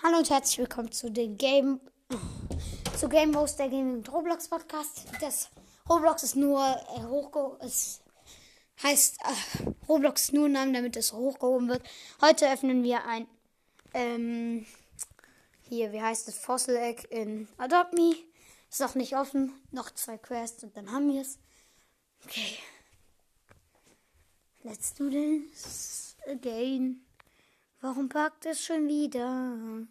Hallo und herzlich willkommen zu dem Game zu Game Host der Gaming Roblox Podcast. Das Roblox ist nur äh, hochge es heißt äh, Roblox nur Namen, damit es hochgehoben wird. Heute öffnen wir ein ähm, hier, wie heißt es, Fossil Egg in Adopt Me. Ist noch nicht offen, noch zwei Quests und dann haben wir es. Okay. Let's do this again. Warum packt es schon wieder?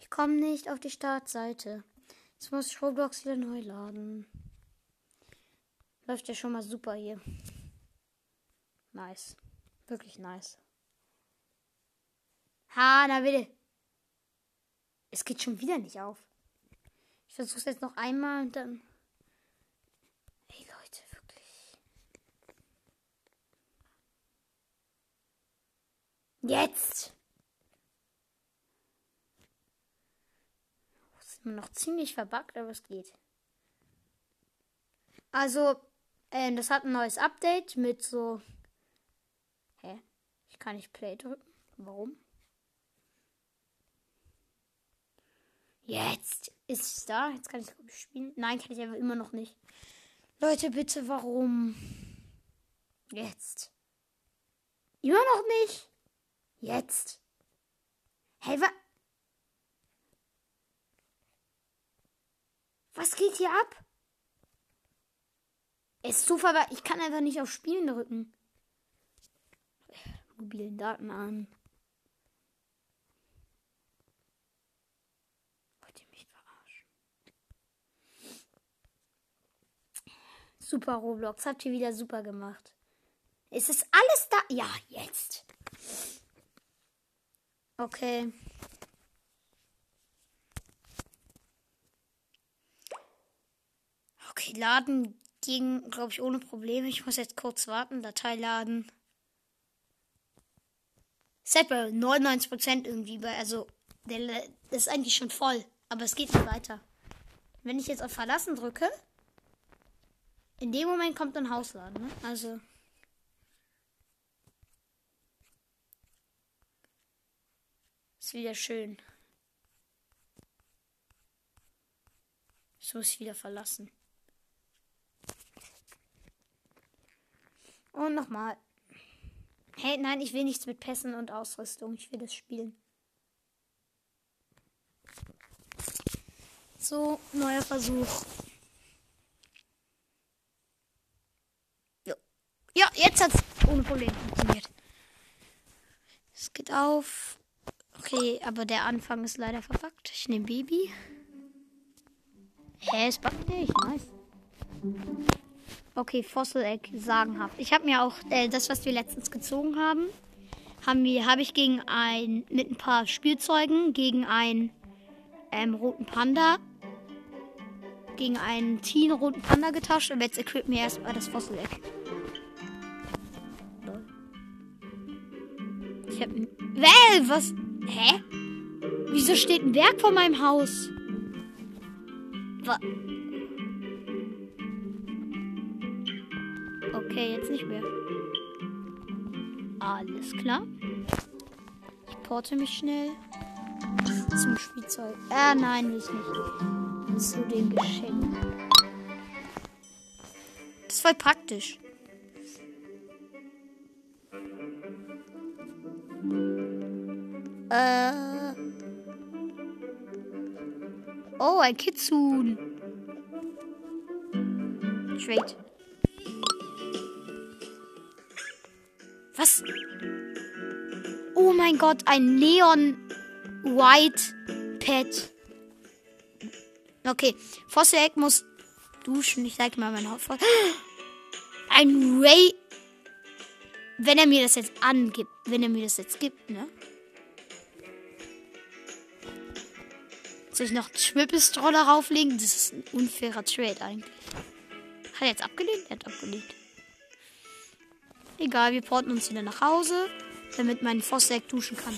Ich komme nicht auf die Startseite. Jetzt muss ich Roblox wieder neu laden. Läuft ja schon mal super hier. Nice. Wirklich nice. Ha, na bitte. Es geht schon wieder nicht auf. Ich versuche es jetzt noch einmal und dann. Ey Leute, wirklich. Jetzt! Ist immer noch ziemlich verbuggt, aber es geht. Also, ähm, das hat ein neues Update mit so. Hä? Ich kann nicht Play drücken. Warum? Jetzt ist es da. Jetzt kann ich spielen. Nein, kann ich aber immer noch nicht. Leute, bitte, warum? Jetzt. Immer noch nicht. Jetzt. Hey, wa Was geht hier ab? Es ist zu verwirrt. Ich kann einfach nicht auf Spielen drücken. Mobilen Daten an. Wollt ihr mich verarschen? Super Roblox. Habt ihr wieder super gemacht. Es ist alles da. Ja, jetzt. Okay. Okay, laden ging, glaube ich, ohne Probleme. Ich muss jetzt kurz warten. Datei laden. Bei 99% irgendwie bei, also, der, ist eigentlich schon voll. Aber es geht nicht weiter. Wenn ich jetzt auf Verlassen drücke, in dem Moment kommt ein Hausladen, ne? Also. Ist wieder schön. Ich muss wieder verlassen. Und nochmal. Hey, nein, ich will nichts mit Pässen und Ausrüstung. Ich will das spielen. So, neuer Versuch. Jo. Ja, jetzt hat es ohne Problem funktioniert. Es geht auf. Okay, aber der Anfang ist leider verpackt. Ich nehme Baby. Hä, es backt nicht. Nice. Okay, Fossil Egg, sagenhaft. Ich habe mir auch äh, das, was wir letztens gezogen haben, haben wir, habe ich gegen ein, mit ein paar Spielzeugen, gegen einen ähm, roten Panda, gegen einen Teen roten Panda getauscht und jetzt equippen wir erstmal das Fossil Egg. Ich hab. Well, was? Hä? Wieso steht ein Berg vor meinem Haus? Okay, jetzt nicht mehr. Alles klar. Ich porte mich schnell zum Spielzeug. Äh, nein, will ich nicht. Zu den Geschenken. Das ist voll praktisch. Äh. Oh, ein Kitsune. Trade. Was? Oh mein Gott, ein Neon White Pet. Okay, Fossil Egg muss duschen. Ich zeige mal mein Haut Ein Ray. Wenn er mir das jetzt angibt, wenn er mir das jetzt gibt, ne? Soll ich noch Schwippestroller rauflegen? Das ist ein unfairer Trade eigentlich. Hat er jetzt abgelehnt? Er hat abgelehnt. Egal, wir porten uns wieder nach Hause, damit mein Fossack duschen kann.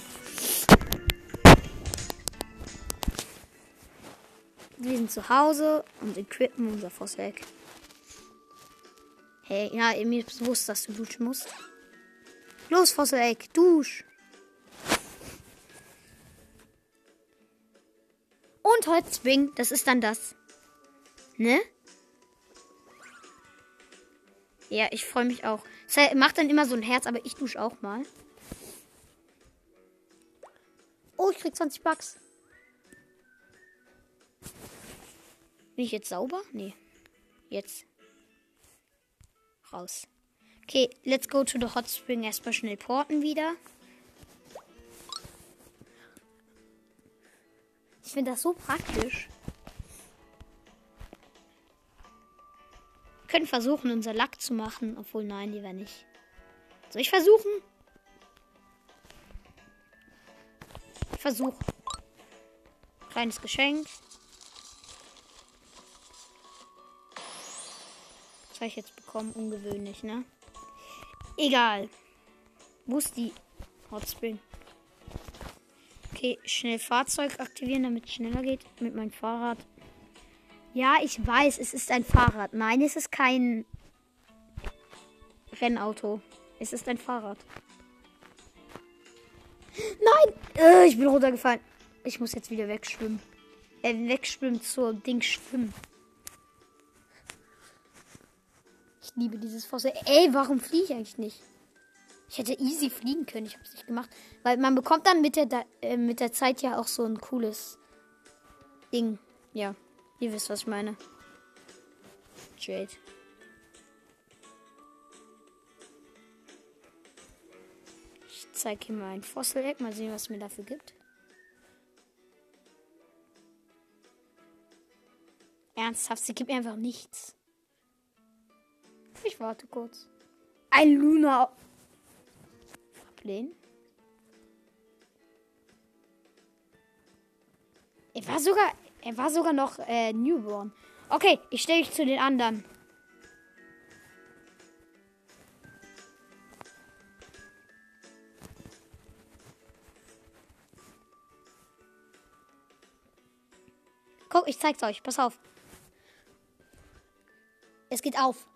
Wir sind zu Hause und equippen unser Fossack. Hey, ja, mir ist bewusst, dass du duschen musst. Los, Fossack, dusch! Und Hot Spring, das ist dann das. Ne? Ja, ich freue mich auch. Es macht dann immer so ein Herz, aber ich dusche auch mal. Oh, ich krieg 20 Bucks. Bin ich jetzt sauber? Nee. Jetzt. Raus. Okay, let's go to the hot spring. Erstmal schnell porten wieder. Ich finde das so praktisch. Wir können versuchen, unser Lack zu machen. Obwohl, nein, die werden nicht. Soll ich versuchen? Ich versuche. Kleines Geschenk. Was habe ich jetzt bekommen? Ungewöhnlich, ne? Egal. Wo ist die Hot Spring? Okay, schnell Fahrzeug aktivieren, damit es schneller geht mit meinem Fahrrad. Ja, ich weiß, es ist ein Fahrrad. Nein, es ist kein Rennauto. Es ist ein Fahrrad. Nein! Äh, ich bin runtergefallen. Ich muss jetzt wieder wegschwimmen. Äh, wegschwimmen zur Ding schwimmen. Ich liebe dieses Fossil. Ey, warum fliege ich eigentlich nicht? Ich hätte easy fliegen können. Ich habe es nicht gemacht. Weil man bekommt dann mit der, äh, mit der Zeit ja auch so ein cooles Ding. Ja, ihr wisst, was ich meine. Jade. Ich zeige hier mal ein Fossil-Eck. Mal sehen, was es mir dafür gibt. Ernsthaft, sie gibt mir einfach nichts. Ich warte kurz. Ein Luna ablehnen. Er war sogar, er war sogar noch äh, Newborn. Okay, ich stelle dich zu den anderen. Guck, ich zeig's euch. Pass auf. Es geht auf.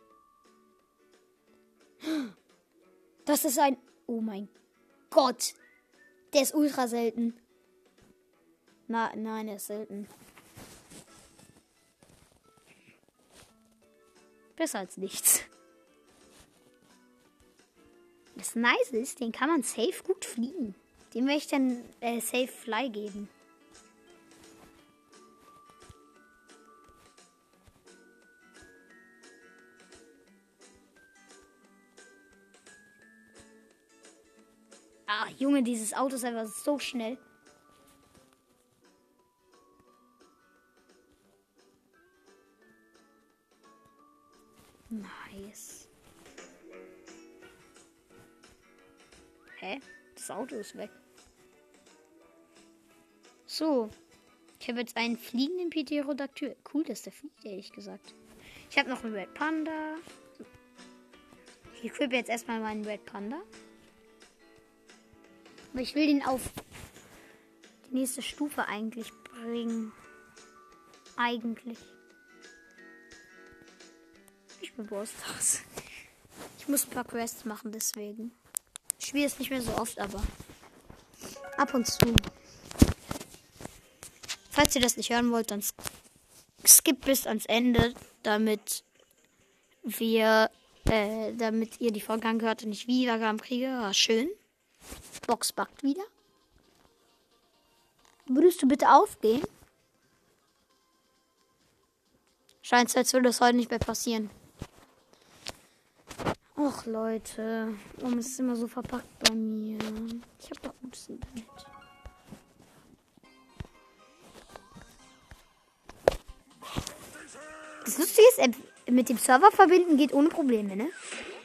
Das ist ein Oh mein Gott. Der ist ultra selten. Na, nein, er ist selten. Besser als nichts. Das Nice ist, den kann man safe gut fliegen. Dem werde ich dann äh, safe Fly geben. Junge, dieses Auto ist einfach so schnell. Nice. Hä? Das Auto ist weg. So. Ich habe jetzt einen fliegenden Pterodactyl. Cool, dass der fliegt, ehrlich gesagt. Ich habe noch einen Red Panda. Ich equipe jetzt erstmal meinen Red Panda. Aber ich will den auf die nächste Stufe eigentlich bringen. Eigentlich. Ich bin das. Ich muss ein paar Quests machen, deswegen. Ich spiele es nicht mehr so oft, aber ab und zu. Falls ihr das nicht hören wollt, dann skippt bis ans Ende, damit wir, äh, damit ihr die Folge angehört und nicht Wiedergaben kriege. War schön. Box backt wieder. Würdest du bitte aufgehen? Scheint so, als würde das heute nicht mehr passieren. Och Leute, warum ist es immer so verpackt bei mir? Ich habe doch gutes Internet. Das Lustige ist, mit dem Server verbinden geht ohne Probleme, ne?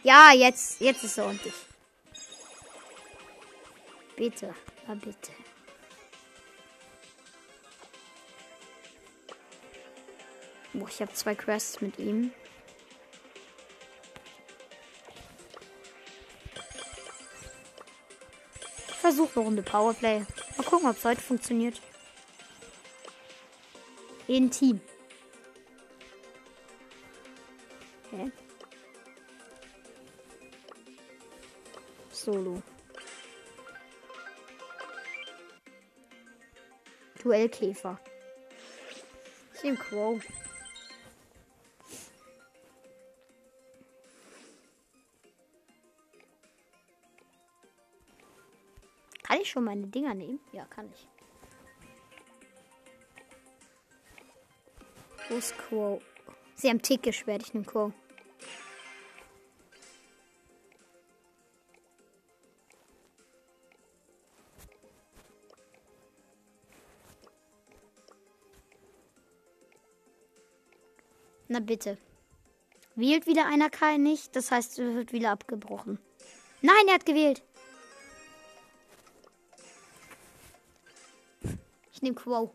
Ja, jetzt, jetzt ist es ordentlich. Bitte. Ja, bitte. Boah, ich habe zwei Quests mit ihm. Ich versuche eine Runde Powerplay. Mal gucken, ob es heute funktioniert. In Team. Solo. Duellkäfer. Ich nehme Crow. Kann ich schon meine Dinger nehmen? Ja, kann ich. Wo ist Crow? Sie haben Tick gesperrt, ich nehme Crow. Na bitte. Wählt wieder einer kein nicht, das heißt, es wird wieder abgebrochen. Nein, er hat gewählt. Ich nehme Quo.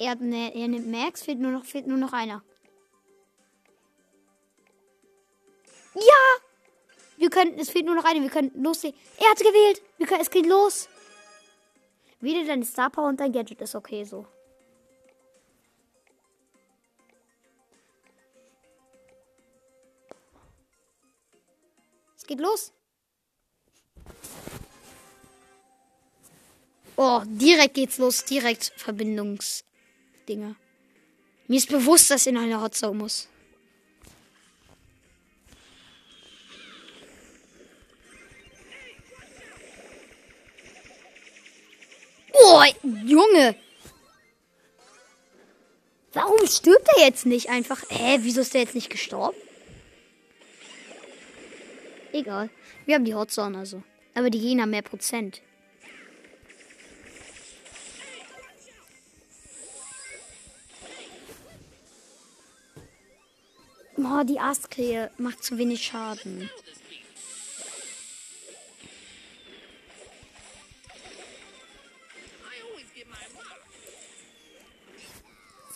Er, hat ne, er nimmt Max, fehlt nur noch, fehlt nur noch einer. Wir können, es fehlt nur noch einer, wir können loslegen. Er hat gewählt! Wir können, es geht los! Wieder deine Star Power und dein Gadget ist okay so. Es geht los. Oh, direkt geht's los. Direkt Verbindungsdinger. Mir ist bewusst, dass ich in eine Hotzone muss. Oh, Junge! Warum stirbt er jetzt nicht einfach? Hä, wieso ist der jetzt nicht gestorben? Egal. Wir haben die Hotzone also. Aber die Gegner haben mehr Prozent. Oh, die Astkrähe macht zu wenig Schaden.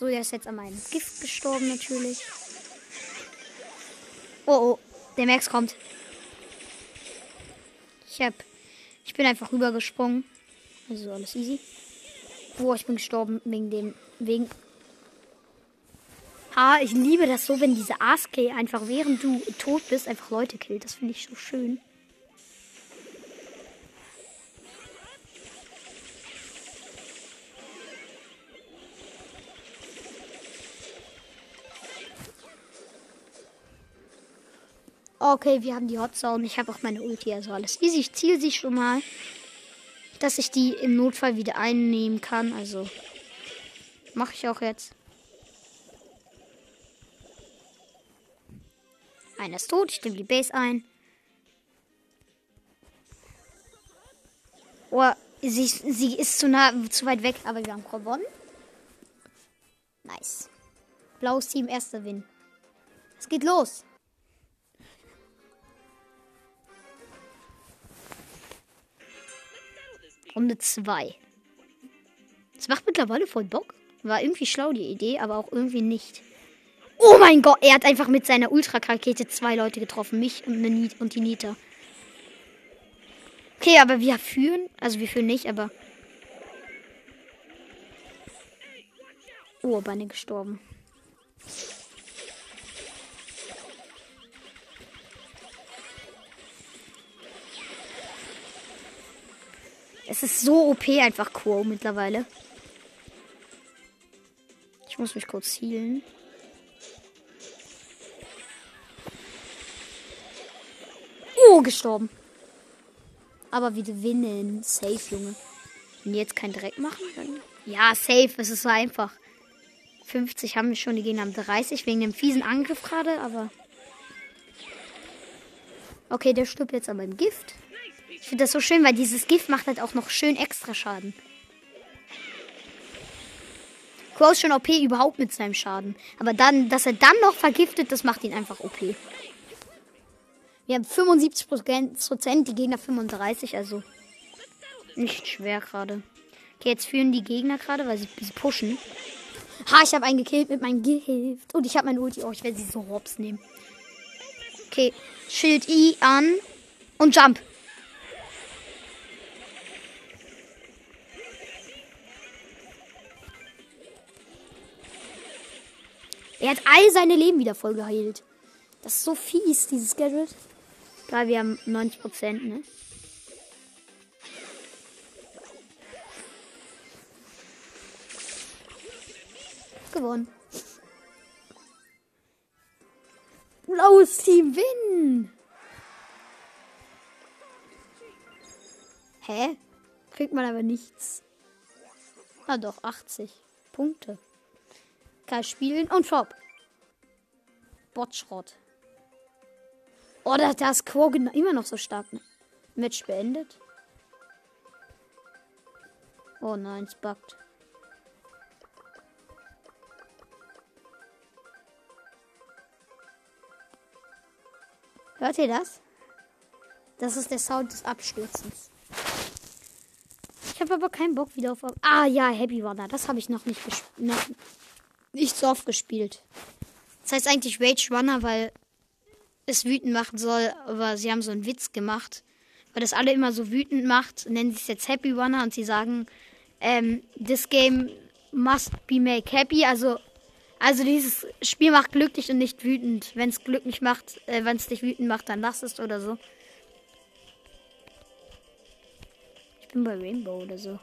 So, der ist jetzt an meinem Gift gestorben natürlich. Oh, oh, der Max kommt. Ich hab, ich bin einfach rübergesprungen. Also alles easy. Boah, ich bin gestorben wegen dem, wegen. Ha, ich liebe das so, wenn diese ASK einfach während du tot bist, einfach Leute killt. Das finde ich so schön. Okay, wir haben die Hot Zone. Ich habe auch meine Ulti, also alles easy. Ich ziele sie schon mal, dass ich die im Notfall wieder einnehmen kann. Also mache ich auch jetzt. Einer ist tot, ich nehme die Base ein. Oh, sie, sie ist zu, nah, zu weit weg, aber wir haben gewonnen. Nice. Blaues Team, erster Win. Es geht los. Runde 2. Das macht mittlerweile voll Bock. War irgendwie schlau die Idee, aber auch irgendwie nicht. Oh mein Gott, er hat einfach mit seiner Ultrakrakete zwei Leute getroffen. Mich und die Nita. Okay, aber wir führen. Also wir führen nicht, aber. Oh, Beine gestorben. Es ist so OP einfach Quo mittlerweile. Ich muss mich kurz healen. Oh, gestorben. Aber wir gewinnen. Safe, Junge. Wenn jetzt kein Dreck machen, dann. Ja, safe. Es ist so einfach. 50 haben wir schon, die Gegner haben 30 wegen dem fiesen Angriff gerade, aber. Okay, der stirbt jetzt aber im Gift. Ich finde das so schön, weil dieses Gift macht halt auch noch schön extra Schaden. Crow ist schon OP überhaupt mit seinem Schaden. Aber dann, dass er dann noch vergiftet, das macht ihn einfach OP. Wir haben 75 Prozent, die Gegner 35, also nicht schwer gerade. Okay, jetzt führen die Gegner gerade, weil sie, sie pushen. Ha, ich habe einen gekillt mit meinem Gift. Und ich habe mein Ulti. Oh, ich werde sie so hops nehmen. Okay, Schild I an und Jump. Er hat all seine Leben wieder voll geheilt. Das ist so fies, dieses Gadget. Da wir haben 90 Prozent, ne? Gewonnen. Blaues Team win! Hä? Kriegt man aber nichts. Na doch, 80 Punkte. Kann spielen und Shop. Botschrott. Oh, da, da ist Quo immer noch so stark. Ne? Match beendet. Oh nein, es buggt. Hört ihr das? Das ist der Sound des Abstürzens. Ich habe aber keinen Bock wieder auf. Ah ja, Happy da. Das habe ich noch nicht noch nicht so oft gespielt. Das heißt eigentlich Rage Runner, weil es wütend machen soll, aber sie haben so einen Witz gemacht. Weil das alle immer so wütend macht, nennen sie es jetzt Happy Runner und sie sagen, ähm, this game must be make happy. Also, also dieses Spiel macht glücklich und nicht wütend. Wenn es glücklich macht, äh, wenn es dich wütend macht, dann lass es oder so. Ich bin bei Rainbow oder so.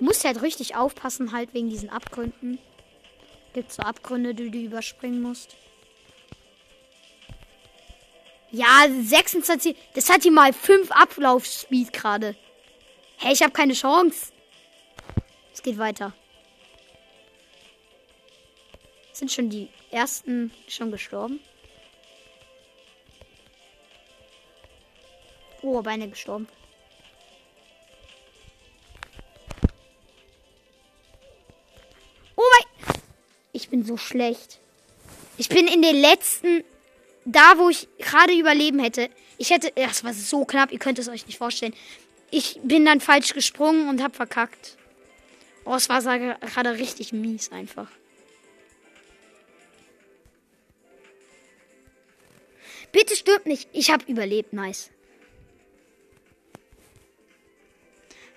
Du musst halt richtig aufpassen, halt wegen diesen Abgründen. Gibt so Abgründe, die du überspringen musst. Ja, 26. Das hat die mal 5 Ablaufspeed gerade. Hey, ich habe keine Chance. Es geht weiter. Sind schon die ersten schon gestorben? Oh, Beine gestorben. Ich bin so schlecht. Ich bin in den letzten da, wo ich gerade überleben hätte, ich hätte, das war so knapp, ihr könnt es euch nicht vorstellen. Ich bin dann falsch gesprungen und hab verkackt. Oh, es war gerade richtig mies einfach. Bitte stirbt nicht. Ich hab überlebt. Nice.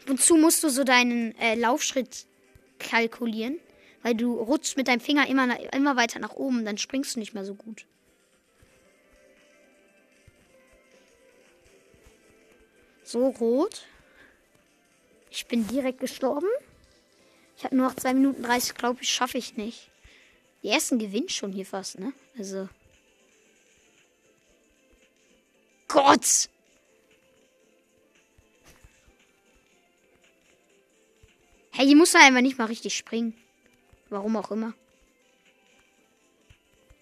Wozu musst du so deinen äh, Laufschritt kalkulieren? Weil du rutschst mit deinem Finger immer, immer weiter nach oben, dann springst du nicht mehr so gut. So, rot. Ich bin direkt gestorben. Ich habe nur noch 2 Minuten 30, glaube ich, schaffe ich nicht. Die ersten gewinnt schon hier fast, ne? Also. Gott! Hey, die muss einfach nicht mal richtig springen. Warum auch immer.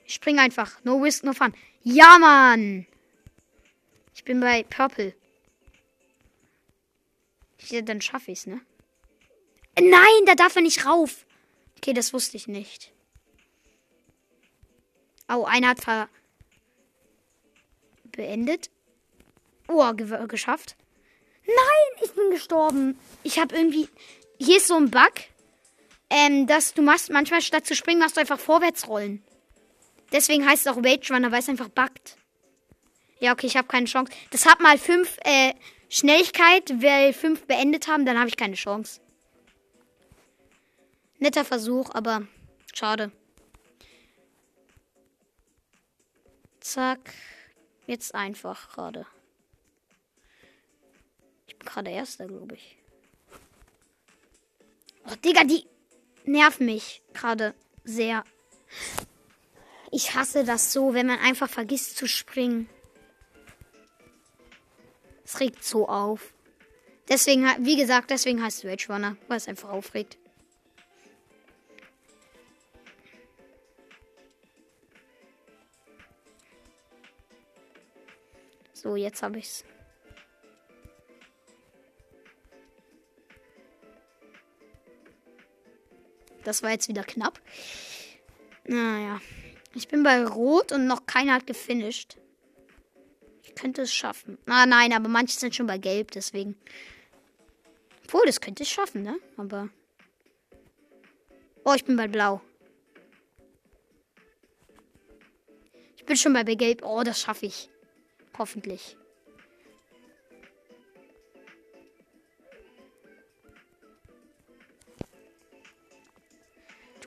Ich spring einfach. No risk, no fun. Ja, Mann! Ich bin bei Purple. Ja, dann schaffe ich es, ne? Nein, da darf er nicht rauf. Okay, das wusste ich nicht. Oh, einer hat ver beendet. Oh, ge geschafft. Nein, ich bin gestorben. Ich habe irgendwie. Hier ist so ein Bug. Ähm, dass du machst, manchmal statt zu springen, machst du einfach vorwärts rollen. Deswegen heißt es auch Rage Runner, weil es einfach buggt. Ja, okay, ich habe keine Chance. Das hat mal fünf äh, Schnelligkeit, weil fünf beendet haben, dann habe ich keine Chance. Netter Versuch, aber schade. Zack. Jetzt einfach gerade. Ich bin gerade Erster, glaube ich. Oh, Digga, die nerven mich gerade sehr. Ich hasse das so, wenn man einfach vergisst zu springen. Es regt so auf. Deswegen, wie gesagt, deswegen heißt es Rage Runner, weil es einfach aufregt. So, jetzt habe ich's. Das war jetzt wieder knapp. Naja. Ich bin bei Rot und noch keiner hat gefinisht. Ich könnte es schaffen. Ah, nein, aber manche sind schon bei Gelb, deswegen. Obwohl, das könnte ich schaffen, ne? Aber. Oh, ich bin bei Blau. Ich bin schon bei Gelb. Oh, das schaffe ich. Hoffentlich.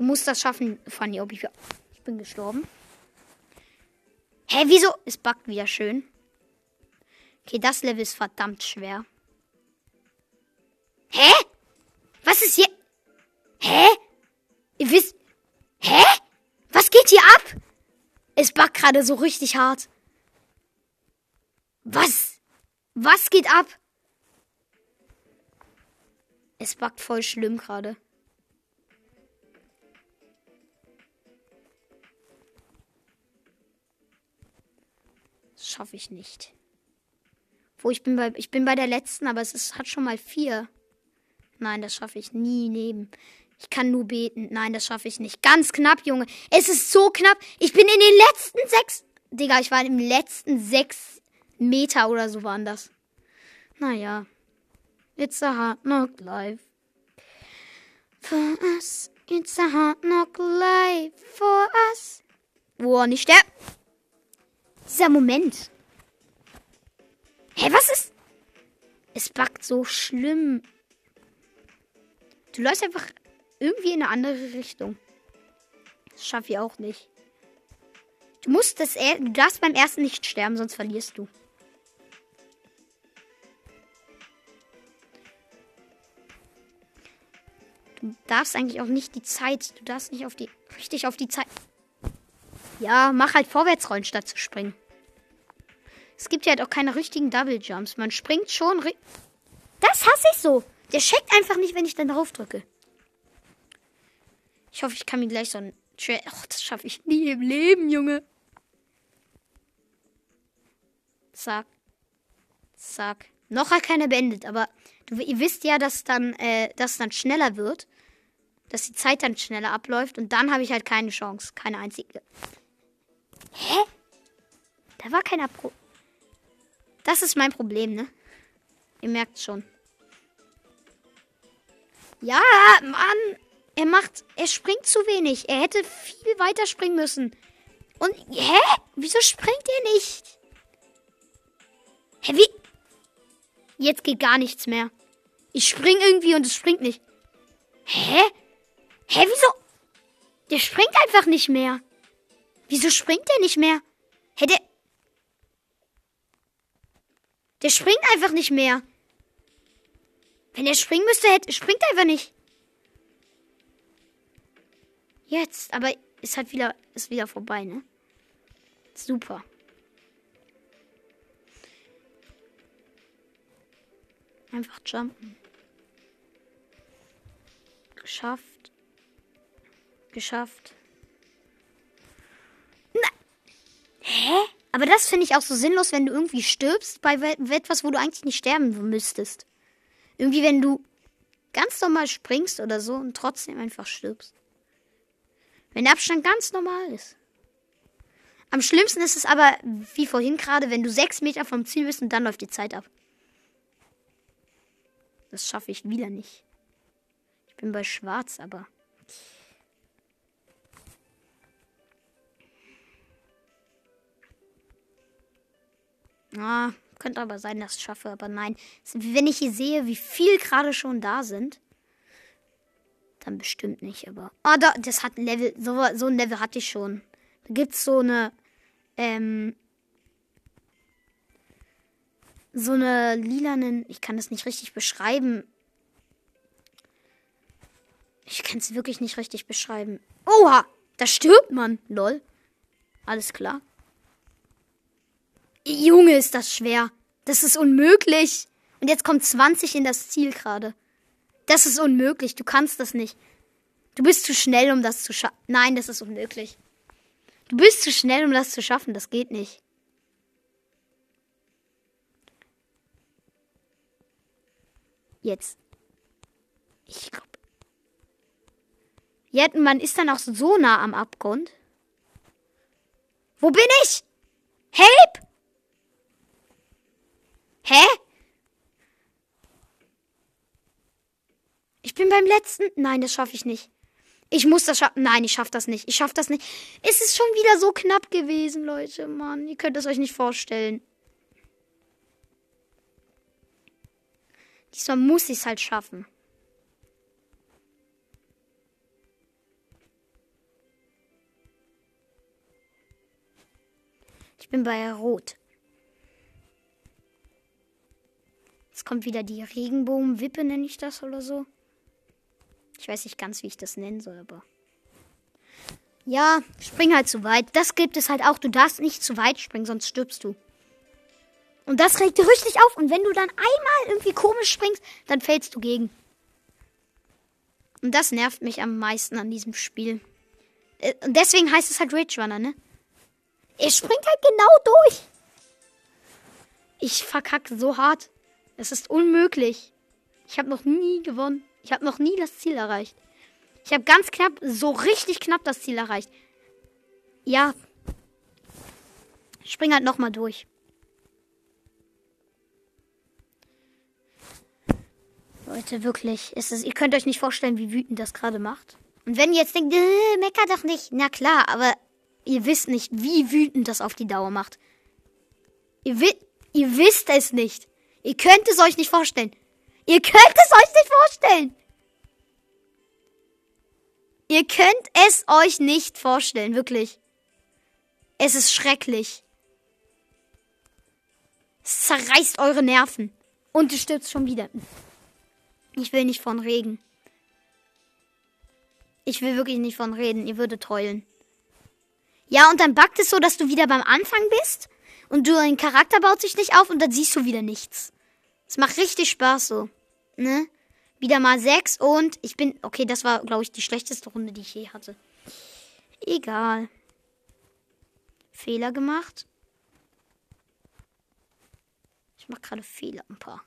Du musst das schaffen, Fanny. Ob ich, ich bin gestorben. Hä, wieso? Es backt wieder schön. Okay, das Level ist verdammt schwer. Hä? Was ist hier? Hä? Ihr wisst. Hä? Was geht hier ab? Es backt gerade so richtig hart. Was? Was geht ab? Es backt voll schlimm gerade. Das schaffe ich nicht. Wo ich bin bei ich bin bei der letzten, aber es ist, hat schon mal vier. Nein, das schaffe ich nie neben. Ich kann nur beten. Nein, das schaffe ich nicht. Ganz knapp, Junge. Es ist so knapp. Ich bin in den letzten sechs. Digga, ich war im letzten sechs Meter oder so waren das. Naja. It's a hard knock life. For us. It's a hard knock life for us. Boah, nicht der. Dieser Moment. Hä, was ist? Es backt so schlimm. Du läufst einfach irgendwie in eine andere Richtung. Das schaffe ich auch nicht. Du musst das, du darfst beim ersten nicht sterben, sonst verlierst du. Du darfst eigentlich auch nicht die Zeit, du darfst nicht auf die, richtig auf die Zeit. Ja, mach halt vorwärts statt zu springen. Es gibt ja halt auch keine richtigen Double Jumps. Man springt schon. Das hasse ich so. Der checkt einfach nicht, wenn ich dann drauf drücke. Ich hoffe, ich kann mir gleich so ein. Ach, das schaffe ich nie im Leben, Junge. Zack. Zack. Noch hat keiner beendet, aber du, ihr wisst ja, dass dann, äh, das dann schneller wird. Dass die Zeit dann schneller abläuft und dann habe ich halt keine Chance. Keine einzige. Hä? Da war kein Abbruch. Das ist mein Problem, ne? Ihr merkt schon. Ja, Mann. Er macht. Er springt zu wenig. Er hätte viel weiter springen müssen. Und. Hä? Wieso springt er nicht? Hä, wie? Jetzt geht gar nichts mehr. Ich spring irgendwie und es springt nicht. Hä? Hä, wieso? Der springt einfach nicht mehr. Wieso springt der nicht mehr? Hätte. Der springt einfach nicht mehr. Wenn er springen müsste, hätte, springt er einfach nicht. Jetzt, aber ist halt wieder, ist wieder vorbei, ne? Super. Einfach jumpen. Geschafft. Geschafft. Na. Hä? Aber das finde ich auch so sinnlos, wenn du irgendwie stirbst bei etwas, wo du eigentlich nicht sterben müsstest. Irgendwie, wenn du ganz normal springst oder so und trotzdem einfach stirbst. Wenn der Abstand ganz normal ist. Am schlimmsten ist es aber, wie vorhin gerade, wenn du sechs Meter vom Ziel bist und dann läuft die Zeit ab. Das schaffe ich wieder nicht. Ich bin bei Schwarz, aber. Ah, könnte aber sein, dass ich es schaffe, aber nein. Wenn ich hier sehe, wie viel gerade schon da sind, dann bestimmt nicht, aber. Ah, da, das hat ein Level. So, so ein Level hatte ich schon. Da gibt es so eine. Ähm. So eine lilanen. Ich kann das nicht richtig beschreiben. Ich kann es wirklich nicht richtig beschreiben. Oha! Da stirbt man. Lol. Alles klar. Junge, ist das schwer. Das ist unmöglich. Und jetzt kommt 20 in das Ziel gerade. Das ist unmöglich. Du kannst das nicht. Du bist zu schnell, um das zu schaffen. Nein, das ist unmöglich. Du bist zu schnell, um das zu schaffen. Das geht nicht. Jetzt. Ich glaube. Ja, man ist dann auch so nah am Abgrund. Wo bin ich? Help! Hä? Ich bin beim letzten. Nein, das schaffe ich nicht. Ich muss das schaffen. Nein, ich schaffe das nicht. Ich schaffe das nicht. Es ist schon wieder so knapp gewesen, Leute. Mann, ihr könnt es euch nicht vorstellen. Diesmal muss ich es halt schaffen. Ich bin bei Rot. Jetzt kommt wieder die Regenbogenwippe, nenne ich das oder so. Ich weiß nicht ganz, wie ich das nennen soll, aber. Ja, spring halt zu weit. Das gibt es halt auch. Du darfst nicht zu weit springen, sonst stirbst du. Und das regt dir richtig auf. Und wenn du dann einmal irgendwie komisch springst, dann fällst du gegen. Und das nervt mich am meisten an diesem Spiel. Äh, und deswegen heißt es halt Rage Runner, ne? Er springt halt genau durch. Ich verkacke so hart. Es ist unmöglich. Ich habe noch nie gewonnen. Ich habe noch nie das Ziel erreicht. Ich habe ganz knapp, so richtig knapp das Ziel erreicht. Ja. spring halt nochmal durch. Leute, wirklich. Es ist, ihr könnt euch nicht vorstellen, wie wütend das gerade macht. Und wenn ihr jetzt denkt, äh, mecker doch nicht. Na klar, aber ihr wisst nicht, wie wütend das auf die Dauer macht. Ihr, wi ihr wisst es nicht. Ihr könnt es euch nicht vorstellen. Ihr könnt es euch nicht vorstellen. Ihr könnt es euch nicht vorstellen, wirklich. Es ist schrecklich. Es zerreißt eure Nerven. Und ihr stirbt schon wieder. Ich will nicht von Regen. Ich will wirklich nicht von reden. Ihr würdet heulen. Ja, und dann backt es so, dass du wieder beim Anfang bist und dein Charakter baut sich nicht auf und dann siehst du wieder nichts. Es macht richtig Spaß so. Ne? Wieder mal sechs und ich bin. Okay, das war, glaube ich, die schlechteste Runde, die ich je hatte. Egal. Fehler gemacht. Ich mache gerade Fehler ein paar.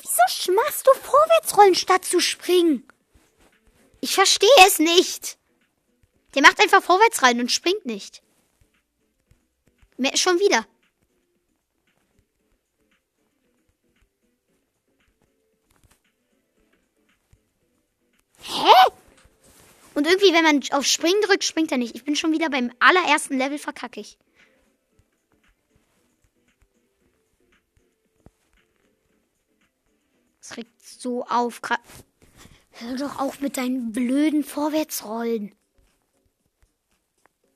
Wieso machst du Vorwärtsrollen statt zu springen? Ich verstehe es nicht. Der macht einfach vorwärts rein und springt nicht. Schon wieder. Hä? Und irgendwie, wenn man auf Springen drückt, springt er nicht. Ich bin schon wieder beim allerersten Level verkackig. Das regt so auf. Hör doch auf mit deinen blöden Vorwärtsrollen.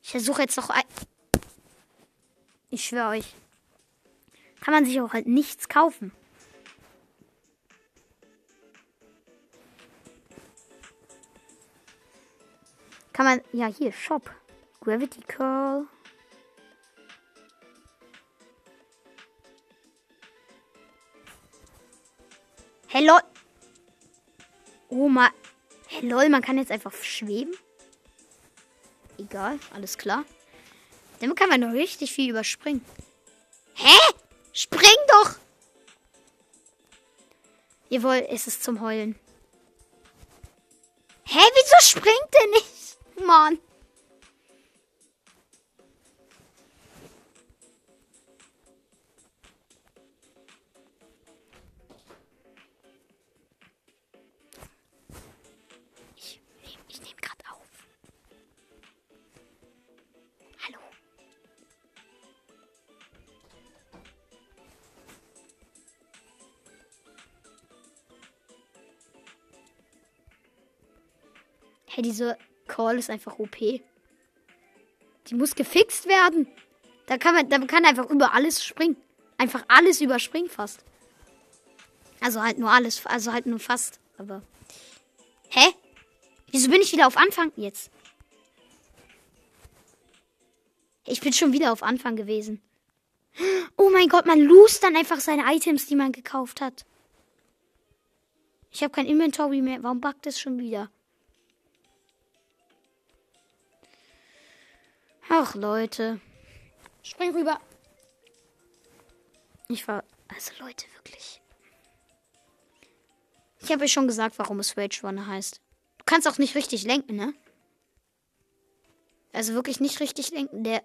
Ich versuche jetzt noch ein. Ich schwöre euch. Kann man sich auch halt nichts kaufen. Kann man. Ja, hier, Shop. Gravity Curl. Hey, lol. Oh, ma. Hey, lol, man kann jetzt einfach schweben. Egal, alles klar. Damit kann man noch richtig viel überspringen. Hä? Spring doch! Jawohl, es ist zum Heulen. Hä, wieso springt der nicht? Mann. Ich, ich nehme gerade auf. Hallo. Hey, diese Call ist einfach OP. Die muss gefixt werden. Da kann man, da kann einfach über alles springen. Einfach alles überspringen fast. Also halt nur alles, also halt nur fast, aber. Hä? Wieso bin ich wieder auf Anfang jetzt? Ich bin schon wieder auf Anfang gewesen. Oh mein Gott, man lost dann einfach seine Items, die man gekauft hat. Ich habe kein Inventory mehr. Warum backt es schon wieder? Ach, Leute. Spring rüber. Ich war. Also, Leute, wirklich. Ich habe euch schon gesagt, warum es Rage Runner heißt. Du kannst auch nicht richtig lenken, ne? Also wirklich nicht richtig lenken. Der,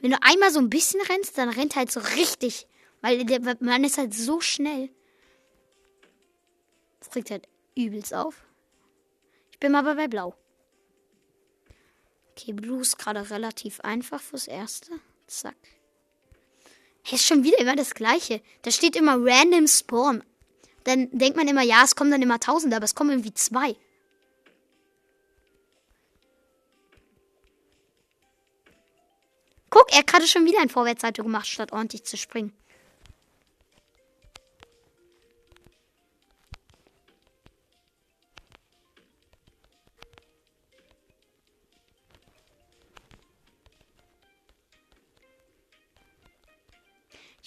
wenn du einmal so ein bisschen rennst, dann rennt halt so richtig. Weil der, man ist halt so schnell. Das trägt halt übelst auf. Ich bin mal bei Blau. Okay, Blue ist gerade relativ einfach fürs Erste. Zack. Hey, ist schon wieder immer das Gleiche. Da steht immer Random Spawn. Dann denkt man immer, ja, es kommen dann immer Tausende, aber es kommen irgendwie zwei. Er hat gerade schon wieder ein Vorwärtsseite gemacht, statt ordentlich zu springen.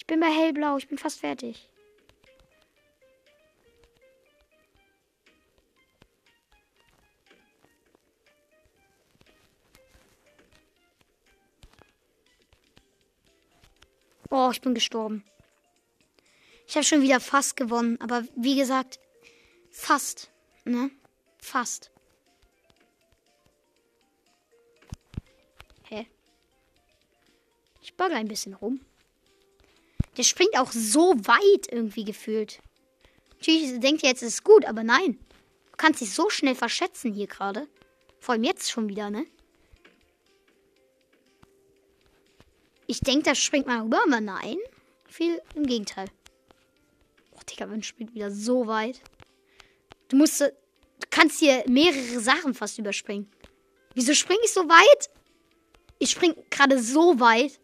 Ich bin bei hellblau, ich bin fast fertig. Oh, ich bin gestorben. Ich habe schon wieder fast gewonnen, aber wie gesagt, fast, ne? Fast. Hä? Ich bagger ein bisschen rum. Der springt auch so weit irgendwie gefühlt. Natürlich denkt ihr jetzt, es ist gut, aber nein. Du kannst dich so schnell verschätzen hier gerade. Vor allem jetzt schon wieder, ne? Ich denke, da springt man rüber, aber nein. Viel im Gegenteil. Oh, Digga, man springt wieder so weit. Du musst. Du kannst hier mehrere Sachen fast überspringen. Wieso springe ich so weit? Ich spring gerade so weit.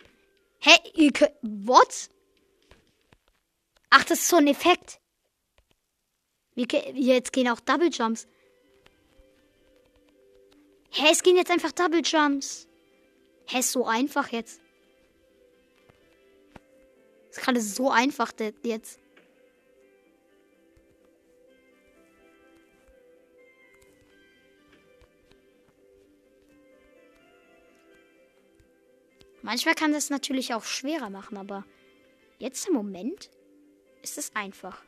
Hä? Ihr könnt. What? Ach, das ist so ein Effekt. Wir, jetzt gehen auch Double Jumps. Hä, es gehen jetzt einfach Double Jumps. Hä, ist so einfach jetzt. Ist gerade so einfach jetzt. Manchmal kann das natürlich auch schwerer machen, aber jetzt im Moment ist es einfach.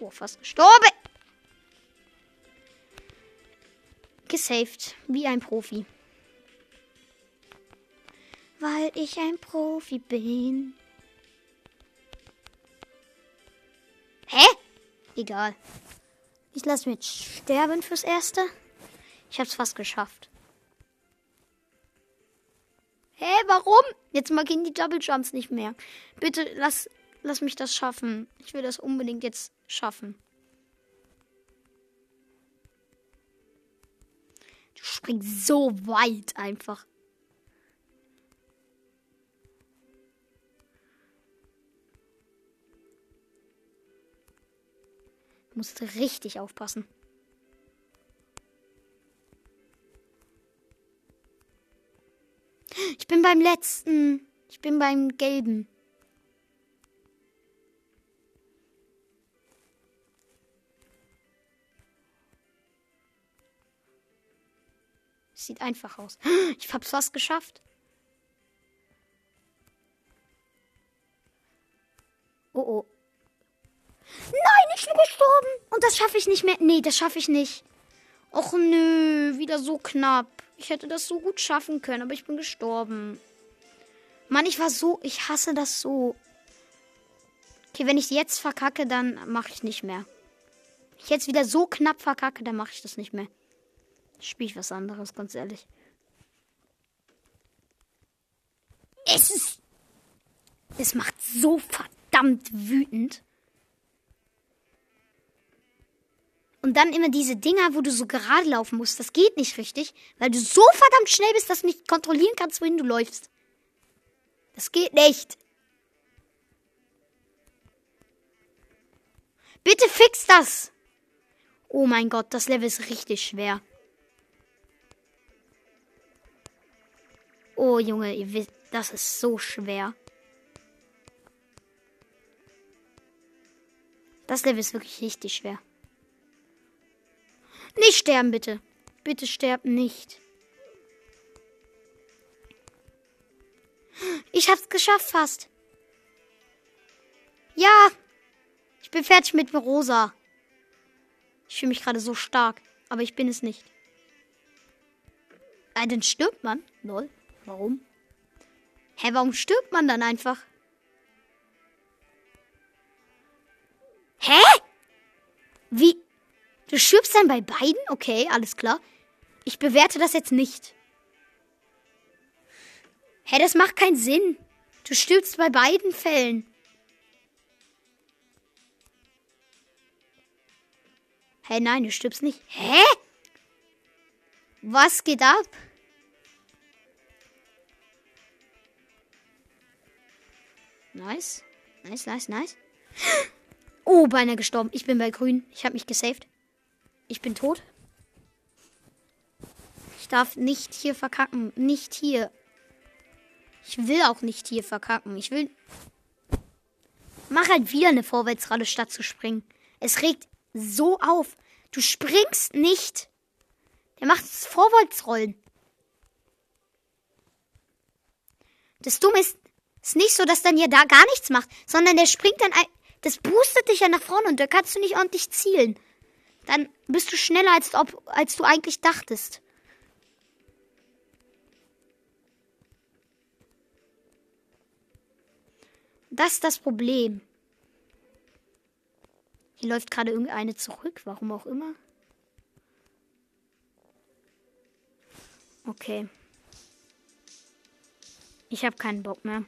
Oh, fast gestorben. Gesaved, wie ein Profi. Weil ich ein Profi bin. Hä? Egal. Ich lasse mich sterben fürs Erste. Ich hab's fast geschafft. Hä, warum? Jetzt mal gehen die Double Jumps nicht mehr. Bitte lass, lass mich das schaffen. Ich will das unbedingt jetzt schaffen. Du springst so weit einfach. musst richtig aufpassen. Ich bin beim letzten. Ich bin beim gelben. Sieht einfach aus. Ich hab's fast geschafft. Oh oh. Nein, ich bin gestorben. Und das schaffe ich nicht mehr. Nee, das schaffe ich nicht. Och nö, wieder so knapp. Ich hätte das so gut schaffen können, aber ich bin gestorben. Mann, ich war so, ich hasse das so. Okay, wenn ich jetzt verkacke, dann mache ich nicht mehr. Wenn ich jetzt wieder so knapp verkacke, dann mache ich das nicht mehr. Spiele ich was anderes, ganz ehrlich. Es ist. Es macht so verdammt wütend. Und dann immer diese Dinger, wo du so gerade laufen musst. Das geht nicht richtig, weil du so verdammt schnell bist, dass du nicht kontrollieren kannst, wohin du läufst. Das geht nicht. Bitte fix das. Oh mein Gott, das Level ist richtig schwer. Oh Junge, ihr wisst, das ist so schwer. Das Level ist wirklich richtig schwer. Nicht sterben, bitte. Bitte sterb nicht. Ich hab's geschafft fast. Ja. Ich bin fertig mit Rosa. Ich fühle mich gerade so stark, aber ich bin es nicht. Äh, dann stirbt man. Lol. Warum? Hä, warum stirbt man dann einfach? Hä? Wie? Du stirbst dann bei beiden? Okay, alles klar. Ich bewerte das jetzt nicht. Hä, das macht keinen Sinn. Du stirbst bei beiden Fällen. Hä, nein, du stirbst nicht. Hä? Was geht ab? Nice. Nice, nice, nice. Oh, beinahe gestorben. Ich bin bei grün. Ich habe mich gesaved. Ich bin tot. Ich darf nicht hier verkacken. Nicht hier. Ich will auch nicht hier verkacken. Ich will. Mach halt wieder eine Vorwärtsralle statt zu springen. Es regt so auf. Du springst nicht. Der macht Vorwärtsrollen. Das Dumme ist, ist nicht so, dass dann hier da gar nichts macht, sondern der springt dann, ein, das boostet dich ja nach vorne und da kannst du nicht ordentlich zielen. Dann bist du schneller, als, ob, als du eigentlich dachtest. Das ist das Problem. Hier läuft gerade irgendeine zurück, warum auch immer. Okay. Ich habe keinen Bock mehr.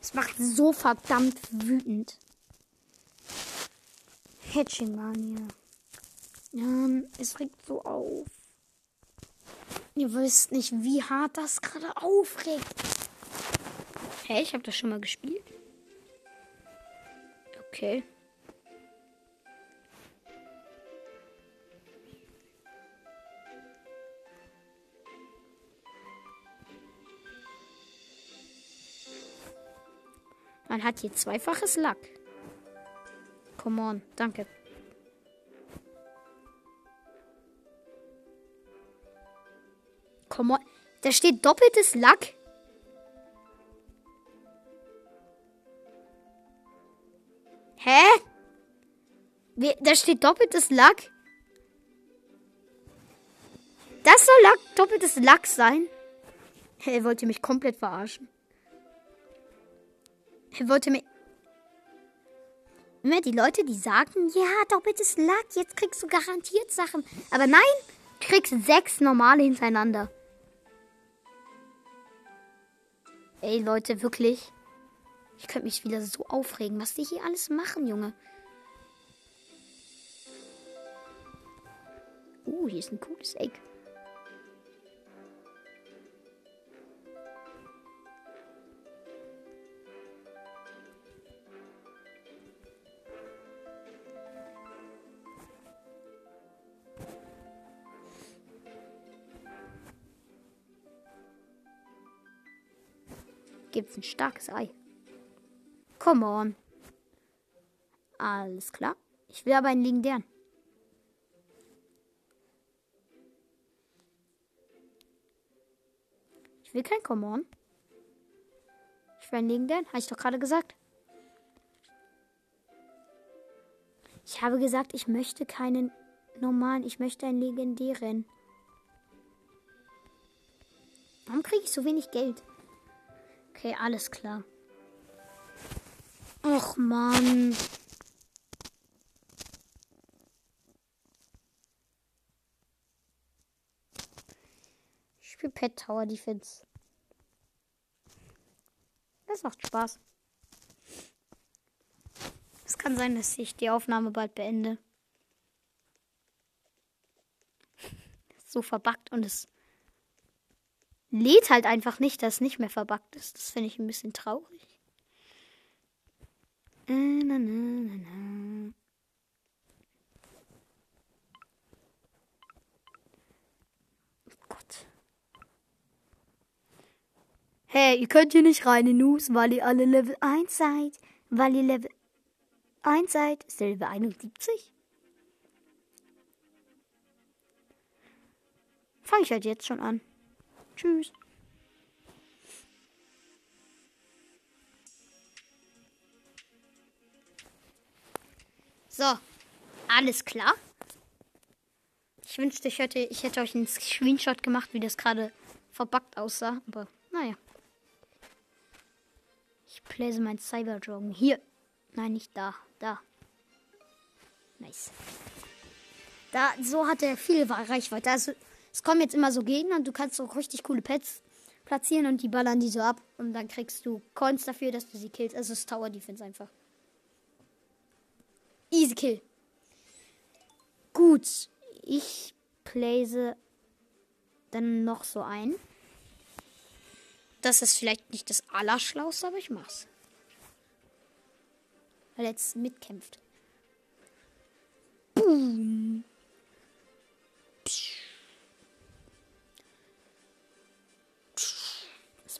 Es macht so verdammt wütend. Hatching Mania. Ja, es regt so auf. Ihr wisst nicht, wie hart das gerade aufregt. Hä, hey, ich habe das schon mal gespielt. Okay. Man hat hier zweifaches Lack. Come on, danke. Come on. Da steht doppeltes Lack. Hä? Da steht doppeltes Lack. Das soll Lack, doppeltes Lack sein? Hey, wollt ihr mich komplett verarschen? Er wollte mir. Immer die Leute, die sagen, ja, doppeltes Lack, jetzt kriegst du garantiert Sachen. Aber nein, du kriegst sechs normale hintereinander. Ey, Leute, wirklich. Ich könnte mich wieder so aufregen, was die hier alles machen, Junge. Uh, hier ist ein cooles Egg. Gibt's ein starkes Ei. Come on. Alles klar. Ich will aber einen legendären. Ich will kein Come on. Ich will einen legendären. Habe ich doch gerade gesagt. Ich habe gesagt, ich möchte keinen normalen. Ich möchte einen legendären. Warum kriege ich so wenig Geld? Okay, alles klar. Och Mann. Ich spiele Pet Tower Defense. Das macht Spaß. Es kann sein, dass ich die Aufnahme bald beende. so verbuggt und es lädt halt einfach nicht, dass es nicht mehr verbuggt ist. Das finde ich ein bisschen traurig. Äh, na, na, na, Gott. Hey, ihr könnt hier nicht rein in News, weil ihr alle Level 1 seid. Weil ihr Level 1 seid. Ist der Level 71? Fange ich halt jetzt schon an. Tschüss. So, alles klar. Ich wünschte, ich hätte, ich hätte euch einen Screenshot gemacht, wie das gerade verbuggt aussah. Aber naja. Ich place mein Cyberjoggen. Hier. Nein, nicht da. Da. Nice. Da, so hat er viel Reichweite. Also, es kommen jetzt immer so Gegner und du kannst so richtig coole Pets platzieren und die ballern die so ab. Und dann kriegst du Coins dafür, dass du sie killst. Also es ist Tower Defense einfach. Easy Kill. Gut. Ich place dann noch so ein. Das ist vielleicht nicht das Allerschlauste, aber ich mach's. Weil er jetzt mitkämpft. Boom.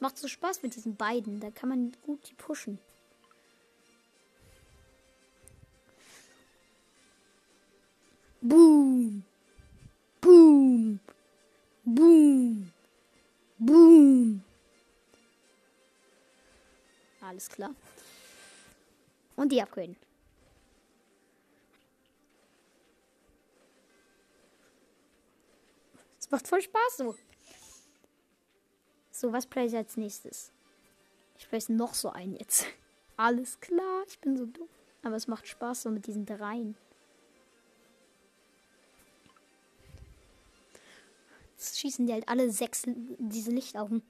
Macht so Spaß mit diesen beiden. Da kann man gut die pushen. Boom. Boom. Boom. Boom. Alles klar. Und die upgraden. Es macht voll Spaß so. So, was play ich als nächstes? Ich place noch so ein jetzt. Alles klar, ich bin so dumm. Aber es macht Spaß so mit diesen dreien. Jetzt schießen die halt alle sechs diese Lichtaugen.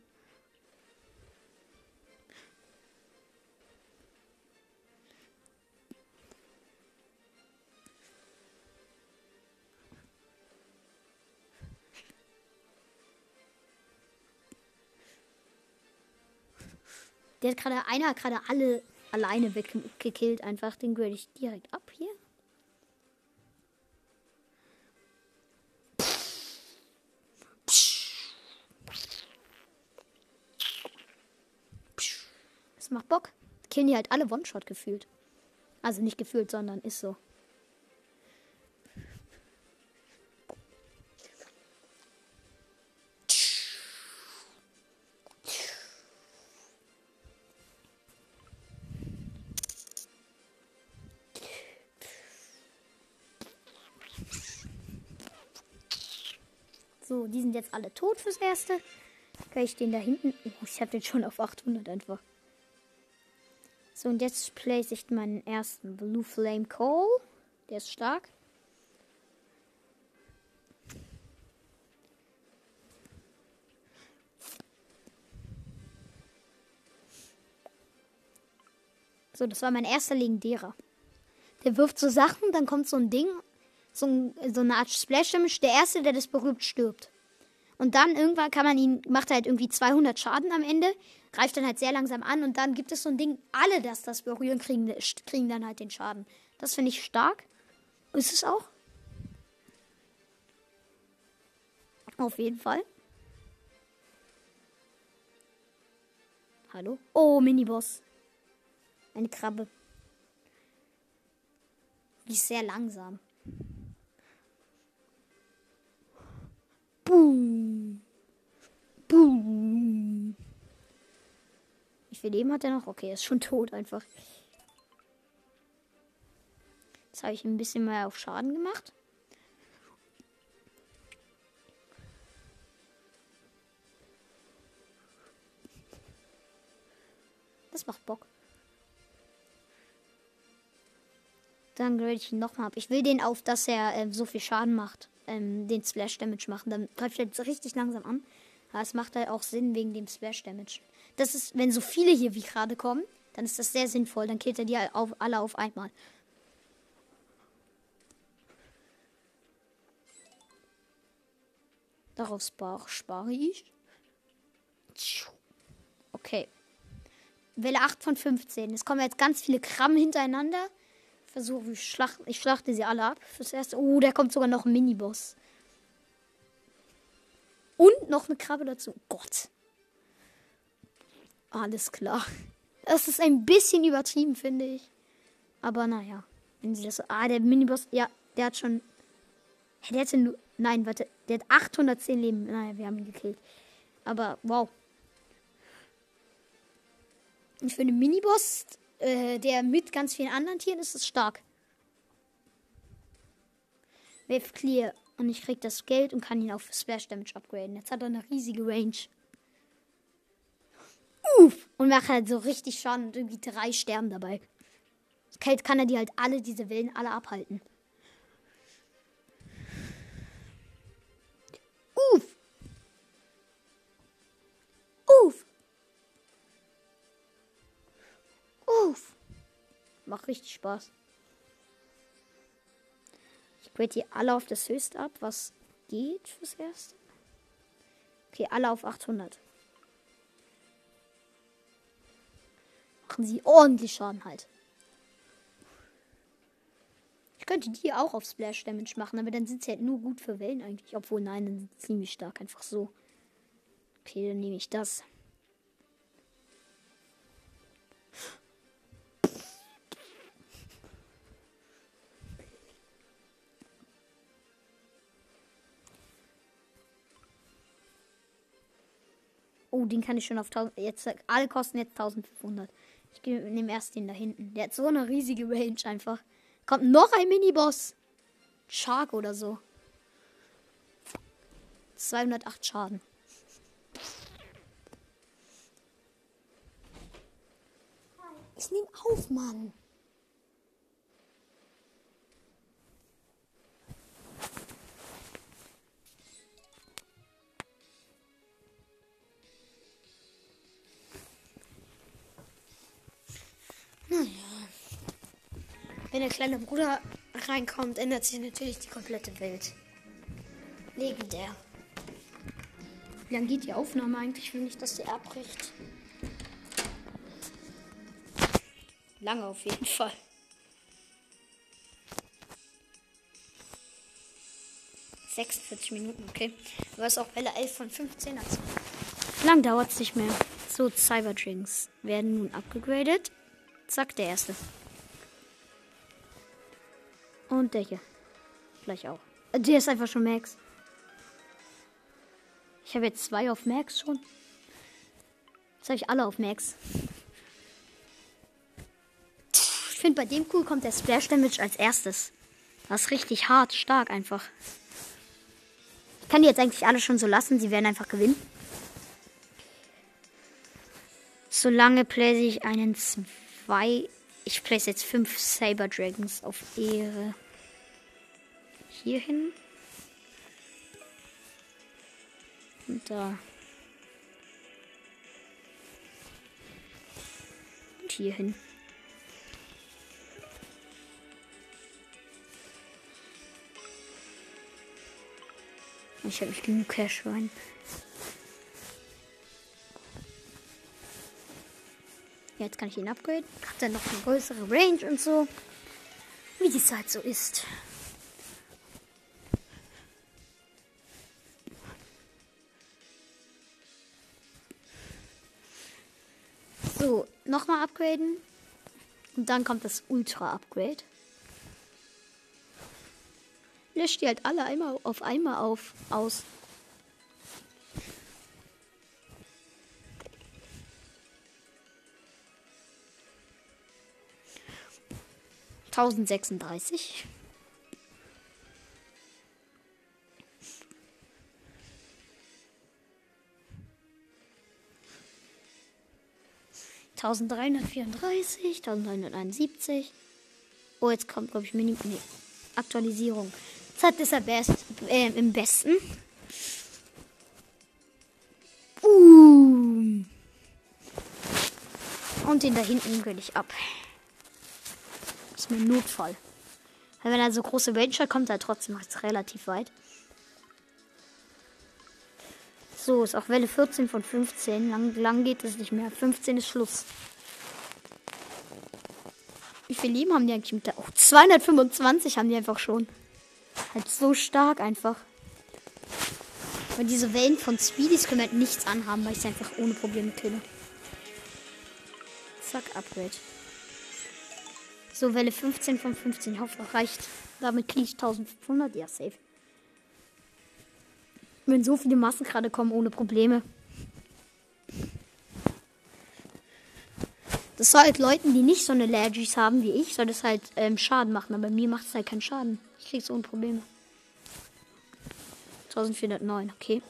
Der hat gerade, einer hat gerade alle alleine weggekillt. Einfach, den grade ich direkt ab hier. Das macht Bock. Killen die halt alle One-Shot gefühlt. Also nicht gefühlt, sondern ist so. Sind jetzt alle tot fürs Erste. Kann ich den da hinten... Oh, ich habe den schon auf 800 einfach. So, und jetzt place ich meinen ersten Blue Flame Coal. Der ist stark. So, das war mein erster legendärer. Der wirft so Sachen, dann kommt so ein Ding so, ein, so eine Art Splash Damage. Der erste, der das berührt, stirbt. Und dann irgendwann kann man ihn, macht er halt irgendwie 200 Schaden am Ende, greift dann halt sehr langsam an und dann gibt es so ein Ding, alle, das das berühren, kriegen, kriegen dann halt den Schaden. Das finde ich stark. Ist es auch? Auf jeden Fall. Hallo? Oh, Miniboss. Eine Krabbe. Die ist sehr langsam. Boom. Boom. Wie viel Leben hat er noch? Okay, er ist schon tot einfach. Jetzt habe ich ein bisschen mehr auf Schaden gemacht. Das macht Bock. Dann grade ich ihn nochmal ab. Ich will den auf, dass er äh, so viel Schaden macht ähm, den Splash Damage machen. Dann greift er jetzt richtig langsam an. Aber es macht halt auch Sinn wegen dem Splash Damage. Das ist, wenn so viele hier wie gerade kommen, dann ist das sehr sinnvoll. Dann killt er die auf, alle auf einmal. Darauf spare, spare ich. Okay. Welle 8 von 15. Es kommen jetzt ganz viele Kram hintereinander versuche, ich, schlacht, ich schlachte sie alle ab. Fürs erste. Oh, da kommt sogar noch ein Miniboss. Und noch eine Krabbe dazu. Gott. Alles klar. Das ist ein bisschen übertrieben, finde ich. Aber naja. Wenn sie das. Ah, der Miniboss. Ja, der hat schon. Der nur. Nein, warte. Der hat 810 Leben. Naja, wir haben ihn gekillt. Aber wow. Und für Miniboss äh, der mit ganz vielen anderen Tieren ist es stark. Wave Clear. Und ich krieg das Geld und kann ihn auf Splash Damage upgraden. Jetzt hat er eine riesige Range. Uff! Und macht halt so richtig Schaden und irgendwie drei sterben dabei. Kate kann er die halt alle, diese Wellen alle abhalten. Uff. Macht richtig Spaß. Ich grade die alle auf das Höchste ab, was geht fürs Erste. Okay, alle auf 800. machen sie ordentlich Schaden halt. Ich könnte die auch auf Splash Damage machen, aber dann sind sie halt nur gut für Wellen eigentlich. Obwohl, nein, dann sind sie ziemlich stark, einfach so. Okay, dann nehme ich das. Oh, den kann ich schon auf 1000. Jetzt, alle kosten jetzt 1500. Ich nehme erst den da hinten. Der hat so eine riesige Range einfach. Kommt noch ein Miniboss. Shark oder so. 208 Schaden. Ich nehme auf, Mann. Naja. Wenn der kleine Bruder reinkommt, ändert sich natürlich die komplette Welt. Legendär. Wie lange geht die Aufnahme eigentlich? Ich will nicht, dass sie abbricht. Lange auf jeden Fall. ...46 Minuten, okay. Du hast auch Welle 11 von 15 dazu. Lang dauert es nicht mehr. So, Cyberdrinks werden nun abgegradet. Zack, der erste. Und der hier. Gleich auch. Der ist einfach schon Max. Ich habe jetzt zwei auf Max schon. Jetzt habe ich alle auf Max. Ich finde, bei dem cool kommt der Splash Damage als erstes. Das ist richtig hart, stark einfach. Ich kann die jetzt eigentlich alle schon so lassen. Sie werden einfach gewinnen. Solange place ich einen zwei. Ich place jetzt fünf Saber Dragons auf Ehre. Hier hin. Und da. Und hier hin. Ich habe nicht genug Cash rein. Jetzt kann ich ihn upgraden. Hat dann noch eine größere Range und so. Wie die Zeit so ist. So, nochmal upgraden. Und dann kommt das Ultra-Upgrade. Löscht die halt alle einmal auf einmal auf aus. 1036. Tausenddreihundertvierunddreißig, tausenddreihunderteinundsiebzig. Oh, jetzt kommt, glaube ich, Mini nee, Aktualisierung. Zeit ist er best, äh, im besten. Uh. Und den da hinten will ich ab ist mir Notfall. Weil wenn er so große Range hat, kommt er trotzdem relativ weit. So, ist auch Welle 14 von 15. Lang, lang geht es nicht mehr. 15 ist Schluss. Wie viel Leben haben die eigentlich mit der? Oh, 225 haben die einfach schon. Halt so stark einfach. Weil diese Wellen von Speedies können halt nichts anhaben, weil ich sie einfach ohne Probleme kille. Zack, Upgrade. So, Welle 15 von 15. Ich hoffe, reicht. Damit kriege ich 1500. Ja, safe. Wenn so viele Massen gerade kommen, ohne Probleme. Das soll halt Leuten, die nicht so eine Allergies haben wie ich, soll das halt ähm, Schaden machen. Aber mir macht es halt keinen Schaden. Ich krieg's ohne Probleme. 1409, okay.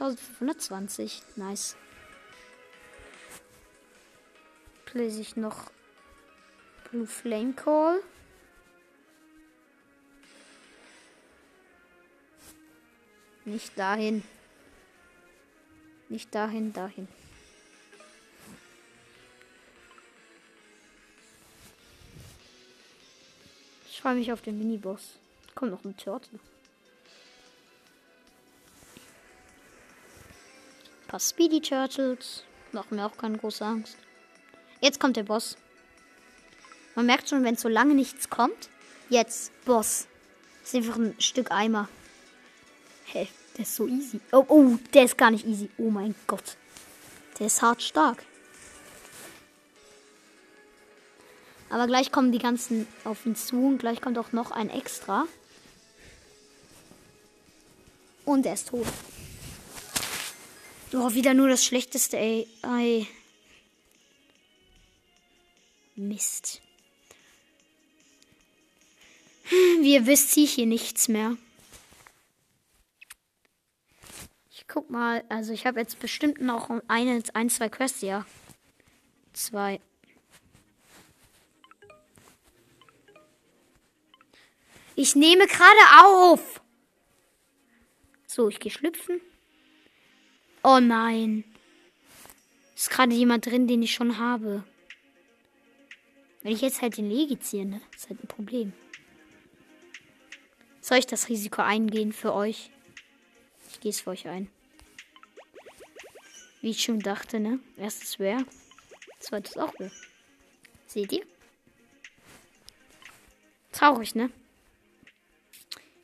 1520, nice. Place ich noch Blue Flame Call. Nicht dahin. Nicht dahin, dahin. Ich freue mich auf den Miniboss. Kommt noch ein Turtle. Ein paar Speedy Turtles. Macht mir auch keine große Angst. Jetzt kommt der Boss. Man merkt schon, wenn so lange nichts kommt. Jetzt, Boss. Das ist einfach ein Stück Eimer. Hey, der ist so easy. Oh, oh, der ist gar nicht easy. Oh mein Gott. Der ist hart stark. Aber gleich kommen die ganzen auf ihn zu und gleich kommt auch noch ein extra. Und er ist tot. Oh, wieder nur das Schlechteste, ey. ey. Mist. Ziehe ich hier nichts mehr. Ich guck mal, also ich habe jetzt bestimmt noch eine, ein, zwei Quests, ja. Zwei. Ich nehme gerade auf. So, ich gehe schlüpfen. Oh nein. Ist gerade jemand drin, den ich schon habe. Wenn ich jetzt halt den Legi ziehe, ne? Ist halt ein Problem. Soll ich das Risiko eingehen für euch? Ich gehe es für euch ein. Wie ich schon dachte, ne? Erstes wäre. Zweites auch wäre. Seht ihr? Traurig, ne?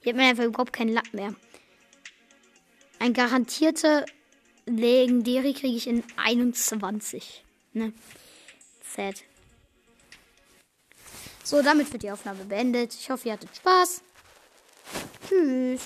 Hier hat man einfach überhaupt keinen Lack mehr. Ein garantierte Legendäre kriege ich in 21. Ne? Sad. So, damit wird die Aufnahme beendet. Ich hoffe, ihr hattet Spaß. Tschüss.